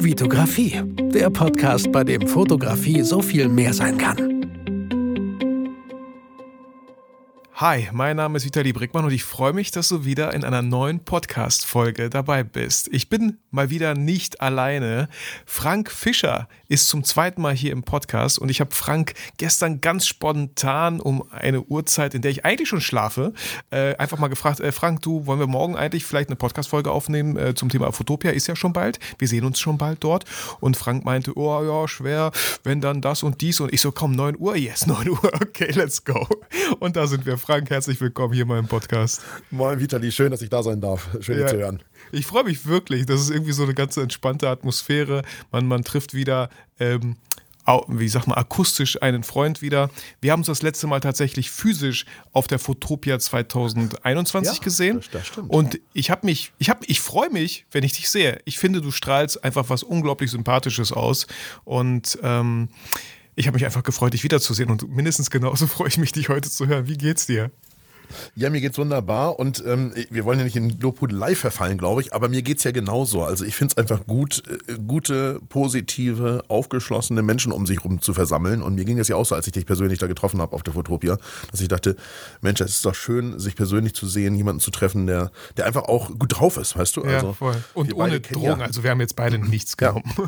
Vitografie, der Podcast, bei dem Fotografie so viel mehr sein kann. Hi, mein Name ist Vitali Brickmann und ich freue mich, dass du wieder in einer neuen Podcast-Folge dabei bist. Ich bin mal wieder nicht alleine. Frank Fischer ist zum zweiten Mal hier im Podcast und ich habe Frank gestern ganz spontan um eine Uhrzeit, in der ich eigentlich schon schlafe, äh, einfach mal gefragt, äh, Frank, du, wollen wir morgen eigentlich vielleicht eine Podcast-Folge aufnehmen äh, zum Thema Fotopia? Ist ja schon bald. Wir sehen uns schon bald dort. Und Frank meinte, oh ja, schwer, wenn dann das und dies. Und ich so, komm, 9 Uhr, yes, 9 Uhr, okay, let's go. Und da sind wir. Frank, herzlich willkommen hier in meinem Podcast. Moin, Vitali, schön, dass ich da sein darf. Schön, ja. dich zu hören. Ich freue mich wirklich. Das ist irgendwie so eine ganz entspannte Atmosphäre. Man, man trifft wieder, ähm, wie sagt man, akustisch einen Freund wieder. Wir haben uns das letzte Mal tatsächlich physisch auf der Fotopia 2021 ja, gesehen. Das, das stimmt. Und ich habe mich, ich habe, ich freue mich, wenn ich dich sehe. Ich finde, du strahlst einfach was unglaublich Sympathisches aus. Und ähm, ich habe mich einfach gefreut, dich wiederzusehen. Und mindestens genauso freue ich mich, dich heute zu hören. Wie geht's dir? Ja, mir geht's wunderbar und ähm, wir wollen ja nicht in Lobhudelei verfallen, glaube ich, aber mir geht's ja genauso. Also ich finde es einfach gut, äh, gute, positive, aufgeschlossene Menschen um sich rum zu versammeln. Und mir ging es ja auch so, als ich dich persönlich da getroffen habe auf der Fotopia, dass ich dachte, Mensch, es ist doch schön, sich persönlich zu sehen, jemanden zu treffen, der, der einfach auch gut drauf ist, weißt du? Ja, also, voll. Und ohne Drogen, ja. also wir haben jetzt beide nichts genommen. Ja.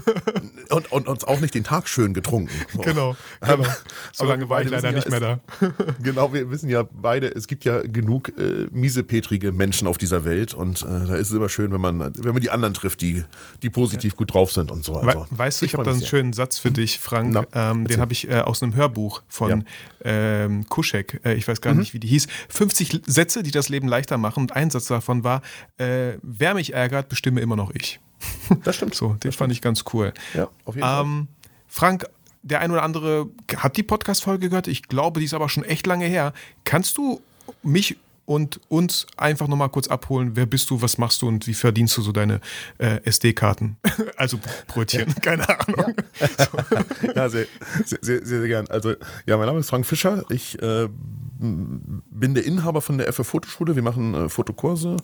Und, und, uns auch nicht den Tag schön getrunken. So. Genau, genau. So lange war ich leider nicht mehr da. genau, wir wissen ja beide, es gibt ja ja genug äh, miesepetrige Menschen auf dieser Welt und äh, da ist es immer schön, wenn man, wenn man die anderen trifft, die, die positiv gut drauf sind und so. Also, weißt du, ich, ich habe da einen schönen Satz für dich, Frank. Na, ähm, den habe ich äh, aus einem Hörbuch von ja. ähm, Kuschek. Äh, ich weiß gar mhm. nicht, wie die hieß. 50 Sätze, die das Leben leichter machen. Und ein Satz davon war: äh, Wer mich ärgert, bestimme immer noch ich. Das stimmt. so, den das fand ich ganz cool. Ja, auf jeden ähm, Fall. Frank, der ein oder andere hat die Podcast-Folge gehört. Ich glaube, die ist aber schon echt lange her. Kannst du mich und uns einfach nochmal kurz abholen. Wer bist du, was machst du und wie verdienst du so deine äh, SD-Karten? also Brötchen, ja. keine Ahnung. Ja, ja sehr, sehr, sehr, sehr, gern. Also, ja, mein Name ist Frank Fischer. Ich äh, bin der Inhaber von der FF Fotoschule. Wir machen äh, Fotokurse,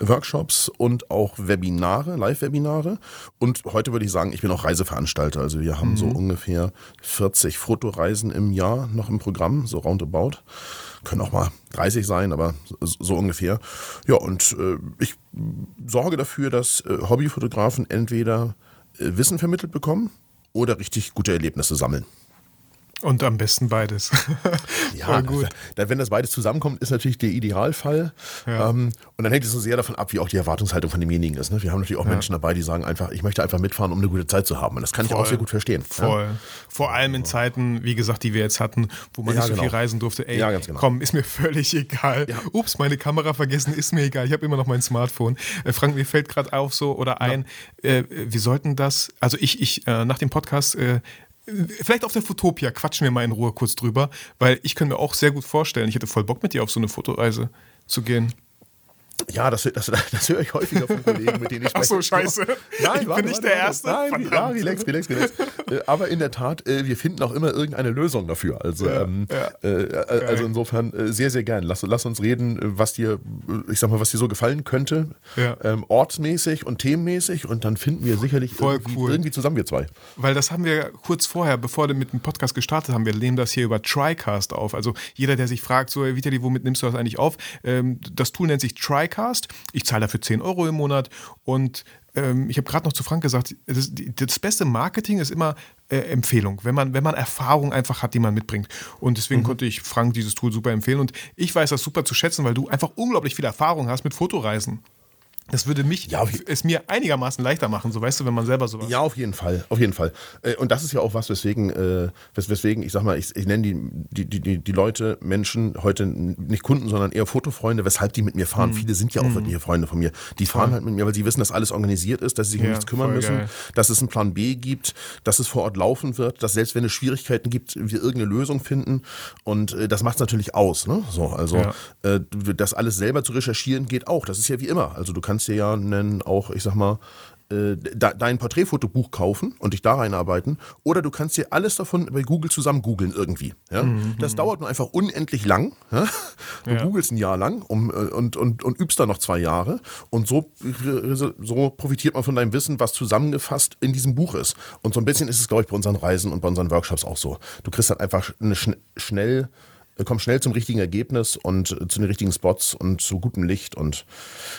Workshops und auch Webinare, Live-Webinare. Und heute würde ich sagen, ich bin auch Reiseveranstalter. Also wir haben mhm. so ungefähr 40 Fotoreisen im Jahr noch im Programm, so roundabout können auch mal 30 sein, aber so ungefähr. Ja, und äh, ich sorge dafür, dass äh, Hobbyfotografen entweder äh, Wissen vermittelt bekommen oder richtig gute Erlebnisse sammeln. Und am besten beides. ja, gut. wenn das beides zusammenkommt, ist natürlich der Idealfall. Ja. Ähm, und dann hängt es so sehr davon ab, wie auch die Erwartungshaltung von demjenigen ist. Ne? Wir haben natürlich auch ja. Menschen dabei, die sagen einfach, ich möchte einfach mitfahren, um eine gute Zeit zu haben. Und das kann Voll. ich auch sehr gut verstehen. Voll. Ja? Vor allem in Zeiten, wie gesagt, die wir jetzt hatten, wo man nicht so genau. viel reisen durfte. Ey, genau. komm, ist mir völlig egal. Ups, meine Kamera vergessen, ist mir egal. Ich habe immer noch mein Smartphone. Äh, Frank, mir fällt gerade auf so oder ein, äh, wir sollten das, also ich, ich äh, nach dem Podcast äh, Vielleicht auf der Fotopia quatschen wir mal in Ruhe kurz drüber, weil ich könnte mir auch sehr gut vorstellen, ich hätte voll Bock mit dir auf so eine Fotoreise zu gehen. Ja, das, das, das höre ich häufiger von Kollegen, mit denen ich spreche. Ach so, scheiße. Nein, ich bin nicht der Erste. Nein, ja, relax, relax, relax. Äh, aber in der Tat, äh, wir finden auch immer irgendeine Lösung dafür. Also, ja, ähm, ja. Äh, also insofern sehr, sehr gern. Lass, lass, uns reden, was dir, ich sag mal, was dir so gefallen könnte, ähm, ortsmäßig und themenmäßig. Und dann finden wir sicherlich irgendwie, cool. irgendwie zusammen, wir zwei. Weil das haben wir kurz vorher, bevor wir mit dem Podcast gestartet haben, wir nehmen das hier über TriCast auf. Also jeder, der sich fragt, so, Vitali, womit nimmst du das eigentlich auf? Ähm, das Tool nennt sich TriCast. Ich zahle dafür 10 Euro im Monat und ähm, ich habe gerade noch zu Frank gesagt, das, das beste Marketing ist immer äh, Empfehlung, wenn man, wenn man Erfahrung einfach hat, die man mitbringt. Und deswegen mhm. konnte ich Frank dieses Tool super empfehlen und ich weiß das super zu schätzen, weil du einfach unglaublich viel Erfahrung hast mit Fotoreisen. Das würde mich, ja, es mir einigermaßen leichter machen, so weißt du, wenn man selber sowas. Ja, auf jeden Fall, auf jeden Fall. Äh, und das ist ja auch was, weswegen, äh, weswegen ich sag mal, ich, ich nenne die, die, die, die Leute, Menschen, heute nicht Kunden, sondern eher Fotofreunde, weshalb die mit mir fahren. Mhm. Viele sind ja auch mhm. wirkliche Freunde von mir. Die fahren halt mit mir, weil sie wissen, dass alles organisiert ist, dass sie sich ja, um nichts kümmern müssen, geil. dass es einen Plan B gibt, dass es vor Ort laufen wird, dass selbst wenn es Schwierigkeiten gibt, wir irgendeine Lösung finden. Und äh, das macht es natürlich aus. Ne? So, also ja. äh, das alles selber zu recherchieren geht auch. Das ist ja wie immer. Also du kannst kannst dir ja einen, auch, ich sag mal, äh, dein Porträtfotobuch kaufen und dich da reinarbeiten oder du kannst dir alles davon bei Google zusammen googeln irgendwie. Ja? Mhm. Das dauert nur einfach unendlich lang. Ja? Du ja. googelst ein Jahr lang um, äh, und, und, und übst dann noch zwei Jahre und so, so profitiert man von deinem Wissen, was zusammengefasst in diesem Buch ist. Und so ein bisschen ist es, glaube ich, bei unseren Reisen und bei unseren Workshops auch so. Du kriegst dann einfach eine schn schnell kommst schnell zum richtigen Ergebnis und äh, zu den richtigen Spots und zu gutem Licht und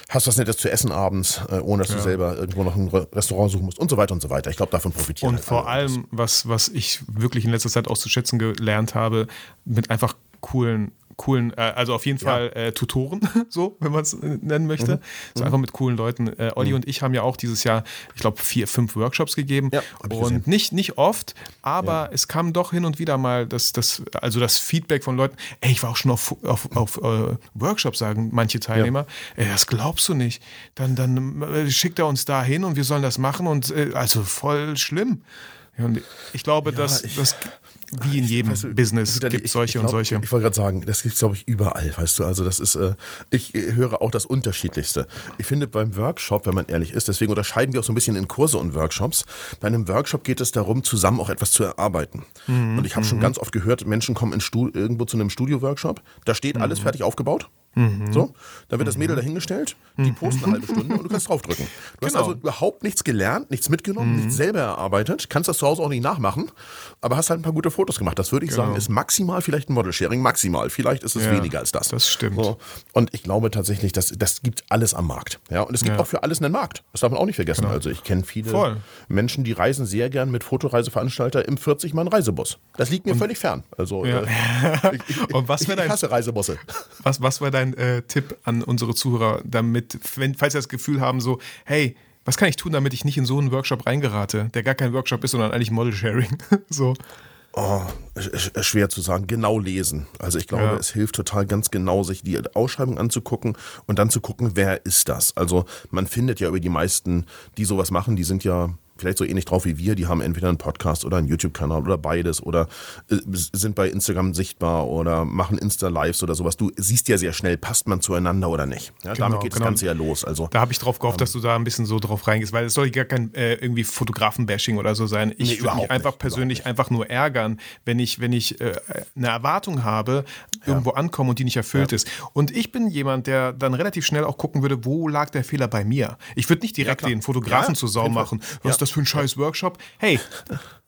hast was Nettes zu essen abends, äh, ohne dass ja. du selber irgendwo noch ein Restaurant suchen musst und so weiter und so weiter. Ich glaube, davon profitieren Und halt vor allem, was, was ich wirklich in letzter Zeit auszuschätzen gelernt habe, mit einfach coolen coolen, äh, also auf jeden Fall ja. äh, Tutoren, so, wenn man es nennen möchte. Mhm. So einfach mit coolen Leuten. Äh, Olli mhm. und ich haben ja auch dieses Jahr, ich glaube, vier, fünf Workshops gegeben. Ja, und nicht, nicht oft, aber ja. es kam doch hin und wieder mal das, das, also das Feedback von Leuten, ey, ich war auch schon auf, auf, auf uh, Workshops, sagen manche Teilnehmer, ey, das glaubst du nicht. Dann, dann äh, schickt er uns da hin und wir sollen das machen und äh, also voll schlimm. Und ich glaube, dass das wie in jedem weißt du, Business gibt es solche glaub, und solche. Ich wollte gerade sagen, das gibt es, glaube ich, überall, weißt du. Also das ist, äh, ich höre auch das Unterschiedlichste. Ich finde beim Workshop, wenn man ehrlich ist, deswegen unterscheiden wir auch so ein bisschen in Kurse und Workshops. Bei einem Workshop geht es darum, zusammen auch etwas zu erarbeiten. Mhm. Und ich habe schon mhm. ganz oft gehört, Menschen kommen in irgendwo zu einem Studio-Workshop, da steht alles mhm. fertig aufgebaut. Mhm. So, dann wird das Mädel dahingestellt, die mhm. posten eine halbe Stunde und du kannst draufdrücken. Du genau. hast also überhaupt nichts gelernt, nichts mitgenommen, mhm. nichts selber erarbeitet, kannst das zu Hause auch nicht nachmachen, aber hast halt ein paar gute Fotos gemacht. Das würde ich genau. sagen, ist maximal vielleicht ein Model-Sharing, maximal. Vielleicht ist es ja, weniger als das. Das stimmt. So. Und ich glaube tatsächlich, dass, das gibt alles am Markt. Ja, und es gibt ja. auch für alles einen Markt. Das darf man auch nicht vergessen. Genau. Also ich kenne viele Voll. Menschen, die reisen sehr gern mit Fotoreiseveranstalter im 40-Mann-Reisebus. Das liegt mir und, völlig fern. Also ja. äh, ich, ich, und was ich, ich hasse Reisebusse. Was, was war dein äh, Tipp an unsere Zuhörer, damit, wenn, falls sie das Gefühl haben, so, hey, was kann ich tun, damit ich nicht in so einen Workshop reingerate, der gar kein Workshop ist, sondern eigentlich Model Sharing? so. Oh, schwer zu sagen. Genau lesen. Also ich glaube, ja. es hilft total ganz genau, sich die Ausschreibung anzugucken und dann zu gucken, wer ist das. Also man findet ja über die meisten, die sowas machen, die sind ja vielleicht so ähnlich drauf wie wir, die haben entweder einen Podcast oder einen YouTube-Kanal oder beides oder äh, sind bei Instagram sichtbar oder machen Insta-Lives oder sowas. Du siehst ja sehr schnell, passt man zueinander oder nicht. Ja, genau, damit geht genau. das Ganze ja los. Also, da habe ich drauf gehofft, ähm, dass du da ein bisschen so drauf reingehst, weil es soll gar kein äh, irgendwie Fotografen-Bashing oder so sein. Ich nee, würde mich einfach nicht, persönlich einfach nur ärgern, wenn ich, wenn ich äh, eine Erwartung habe, ja. irgendwo ankomme und die nicht erfüllt ja. ist. Und ich bin jemand, der dann relativ schnell auch gucken würde, wo lag der Fehler bei mir. Ich würde nicht direkt den Fotografen zur Sau machen. Was das für ein scheiß Workshop. Hey,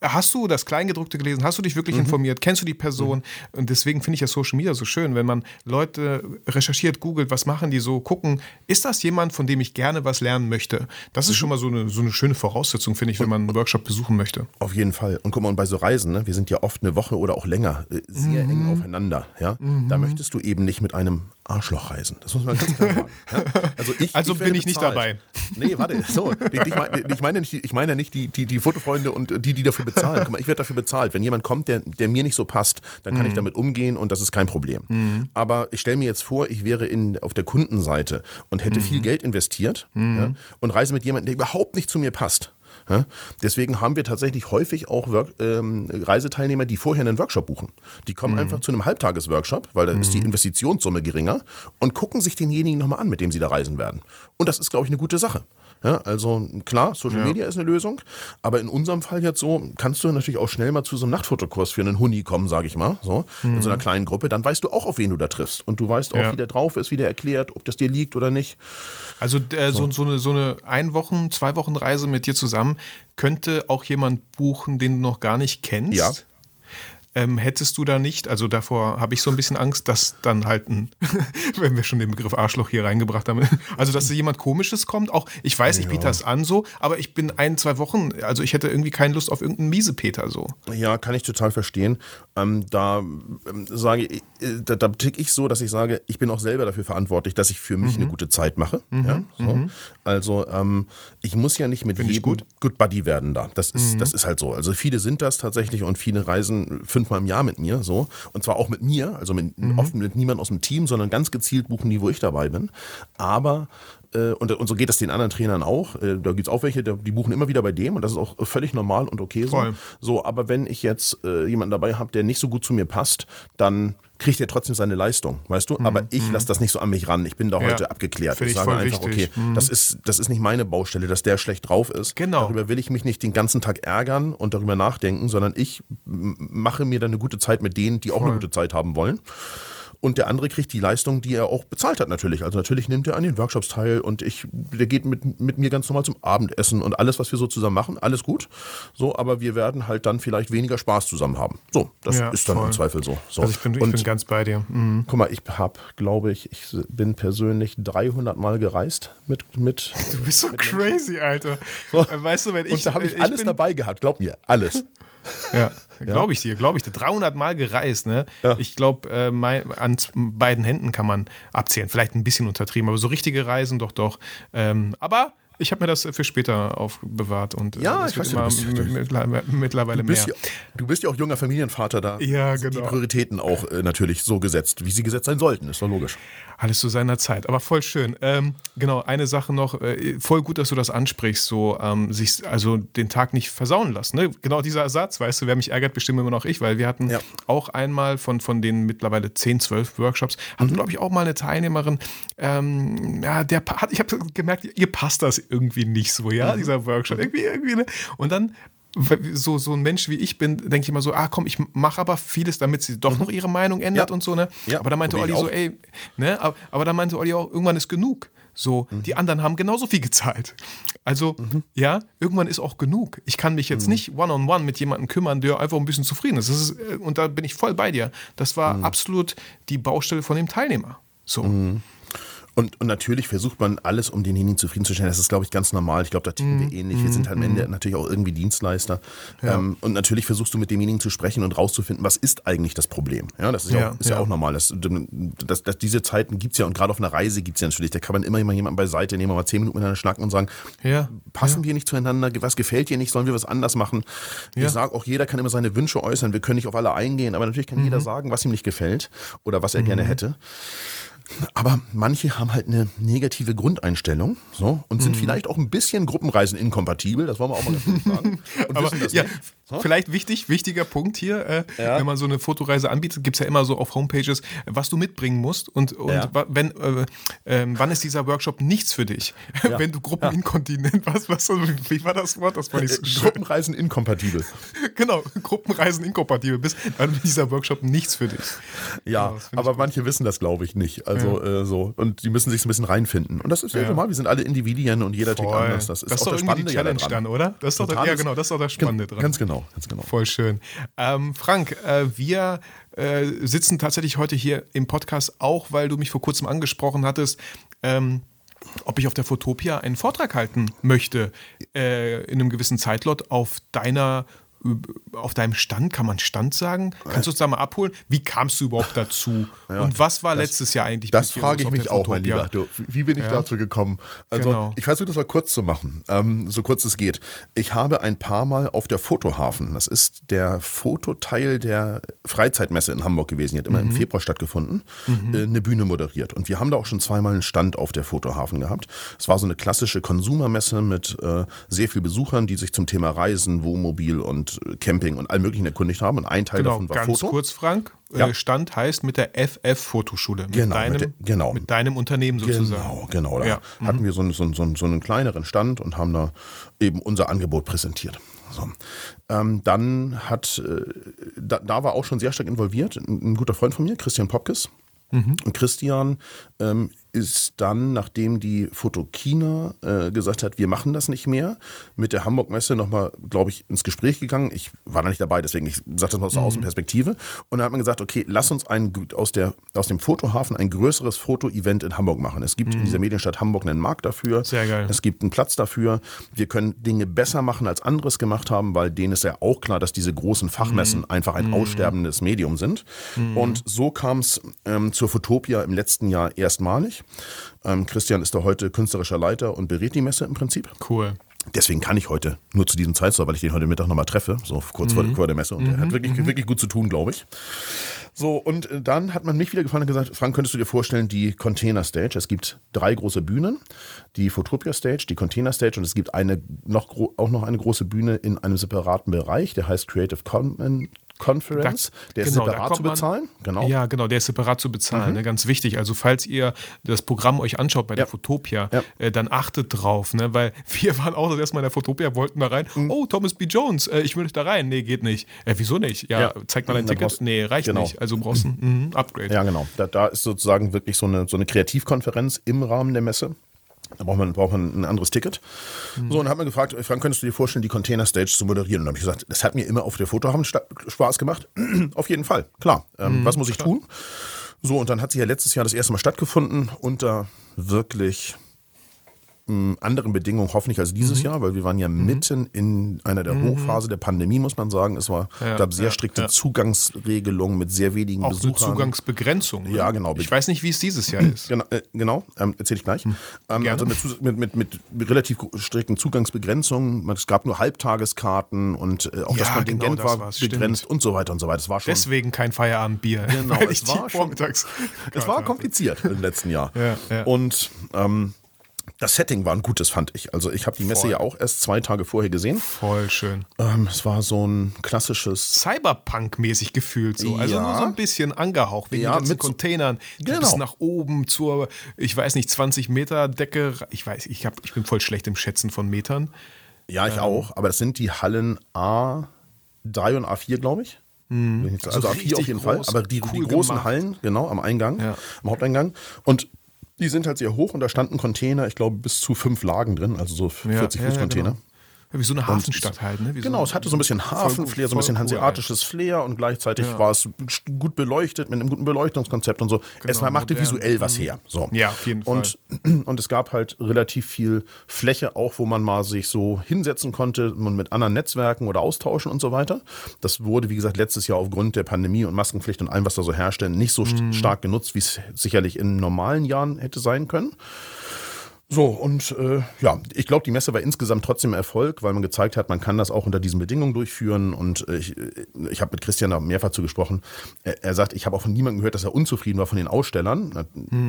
hast du das Kleingedruckte gelesen? Hast du dich wirklich mhm. informiert? Kennst du die Person? Mhm. Und deswegen finde ich ja Social Media so schön, wenn man Leute recherchiert, googelt, was machen die so, gucken, ist das jemand, von dem ich gerne was lernen möchte? Das ist mhm. schon mal so eine, so eine schöne Voraussetzung, finde ich, wenn man einen Workshop besuchen möchte. Auf jeden Fall. Und guck mal, und bei so Reisen, ne, wir sind ja oft eine Woche oder auch länger äh, sehr eng mhm. aufeinander. Ja? Da mhm. möchtest du eben nicht mit einem Arschloch reisen. Das muss man ganz klar sagen. Ja? Also, ich, also ich bin ich nicht dabei. Nee, warte. So, ich, meine, ich meine nicht, ich meine nicht die, die, die Fotofreunde und die, die dafür bezahlen. Guck mal, ich werde dafür bezahlt. Wenn jemand kommt, der, der mir nicht so passt, dann kann mhm. ich damit umgehen und das ist kein Problem. Mhm. Aber ich stelle mir jetzt vor, ich wäre in, auf der Kundenseite und hätte mhm. viel Geld investiert mhm. ja, und reise mit jemandem, der überhaupt nicht zu mir passt. Ja? Deswegen haben wir tatsächlich häufig auch Work, ähm, Reiseteilnehmer, die vorher einen Workshop buchen. Die kommen mhm. einfach zu einem Halbtagesworkshop, weil da mhm. ist die mhm. Investitionssumme geringer und gucken sich denjenigen nochmal an, mit dem sie da reisen werden. Und das ist, glaube ich, eine gute Sache. Ja, also klar, Social ja. Media ist eine Lösung, aber in unserem Fall jetzt so, kannst du natürlich auch schnell mal zu so einem Nachtfotokurs für einen Huni kommen, sage ich mal, so, mhm. in so einer kleinen Gruppe, dann weißt du auch, auf wen du da triffst und du weißt auch, ja. wie der drauf ist, wie der erklärt, ob das dir liegt oder nicht. Also äh, so. So, so, eine, so eine ein Wochen, zwei Wochen Reise mit dir zusammen könnte auch jemand buchen, den du noch gar nicht kennst. Ja ähm, hättest du da nicht, also davor habe ich so ein bisschen Angst, dass dann halt ein, wenn wir schon den Begriff Arschloch hier reingebracht haben, also dass jemand Komisches kommt, auch ich weiß, ich ja. biete das an so, aber ich bin ein, zwei Wochen, also ich hätte irgendwie keine Lust auf irgendeinen Miesepeter so. Ja, kann ich total verstehen. Ähm, da ähm, sage ich, äh, da, da tick ich so, dass ich sage, ich bin auch selber dafür verantwortlich, dass ich für mich mhm. eine gute Zeit mache. Mhm. Ja, so. mhm. Also ähm, ich muss ja nicht mit Find jedem gut. Good Buddy werden da. Das ist, mhm. das ist halt so. Also viele sind das tatsächlich und viele reisen fünf fünfmal im Jahr mit mir, so. Und zwar auch mit mir, also mit, mhm. oft mit niemand aus dem Team, sondern ganz gezielt buchen die, wo ich dabei bin. Aber äh, und, und so geht es den anderen Trainern auch. Äh, da gibt es auch welche, die buchen immer wieder bei dem und das ist auch völlig normal und okay so. Voll. So, aber wenn ich jetzt äh, jemanden dabei habe, der nicht so gut zu mir passt, dann kriegt er trotzdem seine Leistung, weißt du? Aber ich lasse das nicht so an mich ran. Ich bin da Mhm, Ja. heute abgeklärt. Finde Ich ich sage voll einfach, wichtig. Mhm. okay, das ist, das ist nicht meine Baustelle, dass der schlecht drauf ist. Genau. Darüber will ich mich nicht den ganzen Tag ärgern und darüber nachdenken, sondern ich mache mir dann eine gute Zeit mit denen, die auch eine gute Zeit haben wollen. Und der andere kriegt die Leistung, die er auch bezahlt hat natürlich. Also natürlich nimmt er an den Workshops teil und ich, der geht mit, mit mir ganz normal zum Abendessen und alles, was wir so zusammen machen, alles gut. So, aber wir werden halt dann vielleicht weniger Spaß zusammen haben. So, das Ja, ist dann voll. im Zweifel so. so. Also ich bin, ich und bin ganz bei dir. Mhm. guck mal, ich habe, glaube ich, ich bin persönlich 300 Mal gereist mit, mit Du bist so crazy, Alter. Äh, Weißt du, wenn ich. und da habe ich ich alles dabei gehabt, glaub mir, alles. Ja, glaube ich dir, glaube ich dir. 300 Mal gereist, ne? Ja. Ich glaube, äh, mein- an beiden Händen kann man abzählen. Vielleicht ein bisschen untertrieben, aber so richtige Reisen doch, doch. Ähm, aber ich habe mir das für später aufbewahrt und äh, Ja, ich weiß ja, immer du bist- mittlerweile, Du bist, mehr. ja, du bist ja auch junger Familienvater, da Ja, sind die genau. Prioritäten auch äh, natürlich so gesetzt, wie sie gesetzt sein sollten, ist doch logisch. Alles zu seiner Zeit, aber voll schön. Ähm, genau, eine Sache noch, äh, voll gut, dass du das ansprichst, so ähm, sich also den Tag nicht versauen lassen. Ne? Genau dieser Satz, weißt du, wer mich ärgert, bestimmt immer noch ich, weil wir hatten Ja. auch einmal von, von den mittlerweile 10, 12 Workshops, Mhm. hatten, glaube ich, auch mal eine Teilnehmerin, ähm, ja, der hat, ich habe gemerkt, ihr passt das irgendwie nicht so, ja, Mhm. dieser Workshop. Irgendwie, irgendwie, ne? Und dann so, so ein Mensch wie ich bin, denke ich immer so, ah komm, ich mache aber vieles, damit sie doch noch ihre Meinung ändert Mhm. Ja. und so, ne? Ja, aber da meinte Olli ich so, auch. ey, ne? Aber, aber da meinte Olli auch, irgendwann ist genug. So, Mhm. die anderen haben genauso viel gezahlt. Also, ja, irgendwann ist auch genug. Ich kann mich Mhm. jetzt nicht one-on-one mit jemandem kümmern, der einfach ein bisschen zufrieden ist. Das ist. äh, Und da bin ich voll bei dir. Das Mhm. war absolut die Baustelle von dem Teilnehmer. So. Und, und natürlich versucht man alles, um denjenigen zufriedenzustellen. Das ist, glaube ich, ganz normal. Ich glaube, da ticken wir ähnlich. Wir sind halt am Ende natürlich auch irgendwie Dienstleister. Ähm, und natürlich versuchst du mit demjenigen zu sprechen und rauszufinden, was ist eigentlich das Problem. Ja, das ist ja, Ja, auch, ist ja. ja. auch normal. Das, das, das, diese Zeiten gibt's ja und gerade auf einer Reise gibt's ja natürlich. Da kann man immer mal jemanden beiseite nehmen, mal zehn Minuten miteinander schnacken und sagen, Ja, passen wir nicht zueinander, was gefällt dir nicht, sollen wir was anders machen. Ja. Ich sage auch, jeder kann immer seine Wünsche äußern, wir können nicht auf alle eingehen, aber natürlich kann Mhm. jeder sagen, was ihm nicht gefällt oder was er gerne hätte. Aber manche haben halt eine negative Grundeinstellung so, und Mhm. sind vielleicht auch ein bisschen Gruppenreisen inkompatibel, das wollen wir auch mal ganz sagen. Und Aber wissen das ja, nicht. Vielleicht wichtig, wichtiger Punkt hier, äh, Ja. wenn man so eine Fotoreise anbietet, gibt es ja immer so auf Homepages, was du mitbringen musst und, und Ja. wenn, äh, ähm, wann ist dieser Workshop nichts für dich? Wenn du Gruppeninkontinent, was, was, wie war das Wort? Das fand ich so Äh, schön. Gruppenreisen inkompatibel. Genau, Gruppenreisen inkompatibel bist, dann ist dieser Workshop nichts für dich. Ja, find aber manche wissen das, glaube ich, nicht. Also äh, so. Und die müssen sich ein bisschen reinfinden. Und das ist ja, Ja. normal, wir sind alle Individuen und jeder tickt Voll. anders. Das ist Das ist auch doch das die Spannende ja Challenge dann, oder? Das ist doch, ja, ist- genau, das ist doch das Spannende dran. Ganz genau, ganz genau. Voll schön. Ähm, Frank, äh, wir äh, sitzen tatsächlich heute hier im Podcast auch, weil du mich vor kurzem angesprochen hattest, ähm, ob ich auf der Fotopia einen Vortrag halten möchte äh, in einem gewissen Zeitlot auf deiner auf deinem Stand, kann man Stand sagen? Kannst du uns da mal abholen? Wie kamst du überhaupt dazu? Und was war letztes Jahr eigentlich Das frage ich mich auch, mein? Lieber. Du, wie bin ich Ja. dazu gekommen? Also, Genau. ich versuche das mal kurz zu machen, ähm, so kurz es geht. Ich habe ein paar Mal auf der Fotohafen, das ist der Fototeil der Freizeitmesse in Hamburg gewesen, die hat immer im Februar stattgefunden, äh, eine Bühne moderiert. Und wir haben da auch schon zweimal einen Stand auf der Fotohafen gehabt. Es war so eine klassische Konsumermesse mit äh, sehr viel Besuchern, die sich zum Thema Reisen, Wohnmobil und Camping und allem möglichen erkundigt haben. Und ein Teil Genau, davon war ganz Foto. kurz, Frank. Ja. Äh, Stand heißt mit der FF Fotoschule. Mit Genau, deinem, mit der- genau. mit deinem Unternehmen sozusagen. Genau, genau. Da Ja. hatten wir so, einen- so, einen- so, einen- kleineren Stand und haben da eben unser Angebot präsentiert. So. Ähm, dann hat, äh, da, da war auch schon sehr stark involviert, ein, ein guter Freund von mir, Christian Popkes. Und Christian ähm, ist dann, nachdem die Fotokina äh, gesagt hat, wir machen das nicht mehr, mit der Hamburg-Messe nochmal, glaube ich, ins Gespräch gegangen. Ich war da nicht dabei, deswegen ich sage das mal aus der Außenperspektive. Und dann hat man gesagt, okay, lass uns ein, aus, der, aus dem Fotohafen ein größeres Foto-Event in Hamburg machen. Es gibt in dieser Medienstadt Hamburg einen Markt dafür. Sehr geil. Es gibt einen Platz dafür. Wir können Dinge besser machen, als andere es gemacht haben, weil denen ist ja auch klar, dass diese großen Fachmessen einfach ein aussterbendes Medium sind. Und so kam es ähm, zur Fotopia im letzten Jahr erstmalig. Ähm, Christian ist da heute künstlerischer Leiter und berät die Messe im Prinzip. Cool. Deswegen kann ich heute nur zu diesem Zeitslot, weil ich den heute Mittag nochmal treffe, so kurz vor, vor der Messe. Und der hat wirklich, wirklich gut zu tun, glaube ich. So, und äh, dann hat man mich wieder gefallen und gesagt, Frank, könntest du dir vorstellen, die Container Stage, es gibt drei große Bühnen, die Photopia Stage, die Container Stage und es gibt eine noch, auch noch eine große Bühne in einem separaten Bereich, der heißt Creative Commons Conference, der ist genau, separat zu man- bezahlen. Genau. Ja, genau, der ist separat zu bezahlen, ne, ganz wichtig. Also falls ihr das Programm euch anschaut bei der Ja. Fotopia, Ja. äh, dann achtet drauf, ne, weil wir waren auch das erste Mal in der Fotopia, wollten da rein. Mhm. Oh, Thomas B. Jones, äh, ich will da rein. Nee, geht nicht. Äh, wieso nicht? Ja, Ja. zeig mal dein Ticket. brauchst- nee, reicht genau. nicht. Also brauchst du ein mhm, Upgrade. Ja, genau. Da, da ist sozusagen wirklich so eine, so eine Kreativkonferenz im Rahmen der Messe. Da braucht man, braucht man ein anderes Ticket. So, und dann hat man gefragt, Frank, könntest du dir vorstellen, die Container Stage zu moderieren? Und dann habe ich gesagt, das hat mir immer auf der Fotohafen Spaß gemacht. auf jeden Fall, klar. Ähm, was muss ich tun? So, und dann hat sie ja letztes Jahr das erste Mal stattgefunden unter wirklich anderen Bedingungen, hoffentlich als Mhm. dieses Jahr, weil wir waren ja mitten in einer der Hochphase der Pandemie, muss man sagen. Es war, Ja, gab sehr ja, strikte ja. Zugangsregelungen mit sehr wenigen Auch eine Besuchern. Zugangsbegrenzung. ne? Ja, genau. Ich weiß nicht, wie es dieses Jahr ist. Genau, äh, genau ähm, erzähle ich gleich. Ähm, Gerne. also mit, mit, mit, mit relativ strikten Zugangsbegrenzungen. Es gab nur Halbtageskarten und äh, auch das Kontingent genau, das war begrenzt stimmt. und so weiter und so weiter. Es war schon, Deswegen kein Feierabendbier. Genau, es ich war schon- vormittags. es war kompliziert im letzten Jahr. Ja, ja. Und ähm, das Setting war ein gutes, fand ich. Also ich habe die Messe Voll. ja auch erst zwei Tage vorher gesehen. Voll schön. Ähm, es war so ein klassisches Cyberpunk-mäßig gefühlt so. Also Ja. nur so ein bisschen angehaucht wegen Ja, den ganzen mit Containern, die Genau. bis nach oben zur, ich weiß nicht, 20 Meter Decke. Ich weiß, ich, hab, ich bin voll schlecht im Schätzen von Metern. Ja, ich auch, aber das sind die Hallen A3 und A4, glaube ich. Ich- Also, Also A4 richtig auf jeden Fall, groß, aber die, die cool großen gemacht. Hallen, genau, am Eingang, Ja. am Haupteingang. Und die sind halt sehr hoch und da standen Container, ich glaube, bis zu fünf Lagen drin, also so 40 Fuß Container. genau. Ja, wie so eine Hafenstadt halt, ne? Wie Genau, so, es hatte so ein bisschen Hafenflair, so ein bisschen hanseatisches Flair und gleichzeitig war es gut beleuchtet mit einem guten Beleuchtungskonzept und so. es war, machte modern. visuell was her. So. Ja, auf jeden und, Und es gab halt relativ viel Fläche auch, wo man mal sich so hinsetzen konnte und mit anderen Netzwerken oder austauschen und so weiter. Das wurde, wie gesagt, letztes Jahr aufgrund der Pandemie und Maskenpflicht und allem, was da so herrschte, nicht so st- stark genutzt, wie es sicherlich in normalen Jahren hätte sein können. So, und äh, ja, ich glaube, die Messe war insgesamt trotzdem Erfolg, weil man gezeigt hat, man kann das auch unter diesen Bedingungen durchführen. Und äh, ich, äh, ich habe mit Christian da mehrfach zugesprochen. Er, er sagt, ich habe auch von niemandem gehört, dass er unzufrieden war von den Ausstellern. Na,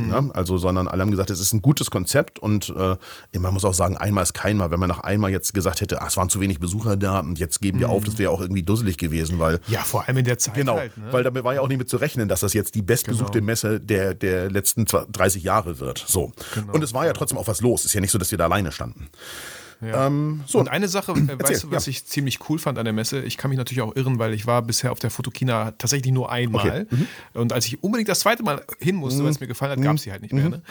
ja, also, sondern alle haben gesagt, es ist ein gutes Konzept und äh, man muss auch sagen, einmal ist kein Mal. Wenn man nach einmal jetzt gesagt hätte, ah, es waren zu wenig Besucher da und jetzt geben wir auf, das wäre auch irgendwie dusselig gewesen, weil Ja, vor allem in der Zeit Genau, halt. Ne? weil damit war ja auch nicht mit zu rechnen, dass das jetzt die bestbesuchte Genau. Messe der, der letzten 20 30 Jahre wird. So. Genau. Und es war ja trotzdem auch was los. Ist ja nicht so, dass wir da alleine standen. Ähm, so, Und eine Sache, äh, weißt du, was ja. ich ziemlich cool fand an der Messe? Ich kann mich natürlich auch irren, weil ich war bisher auf der Fotokina tatsächlich nur einmal. Okay. Mhm. Und als ich unbedingt das zweite Mal hin musste, weil es mir gefallen hat, gab es sie halt nicht Mhm. mehr. Ne?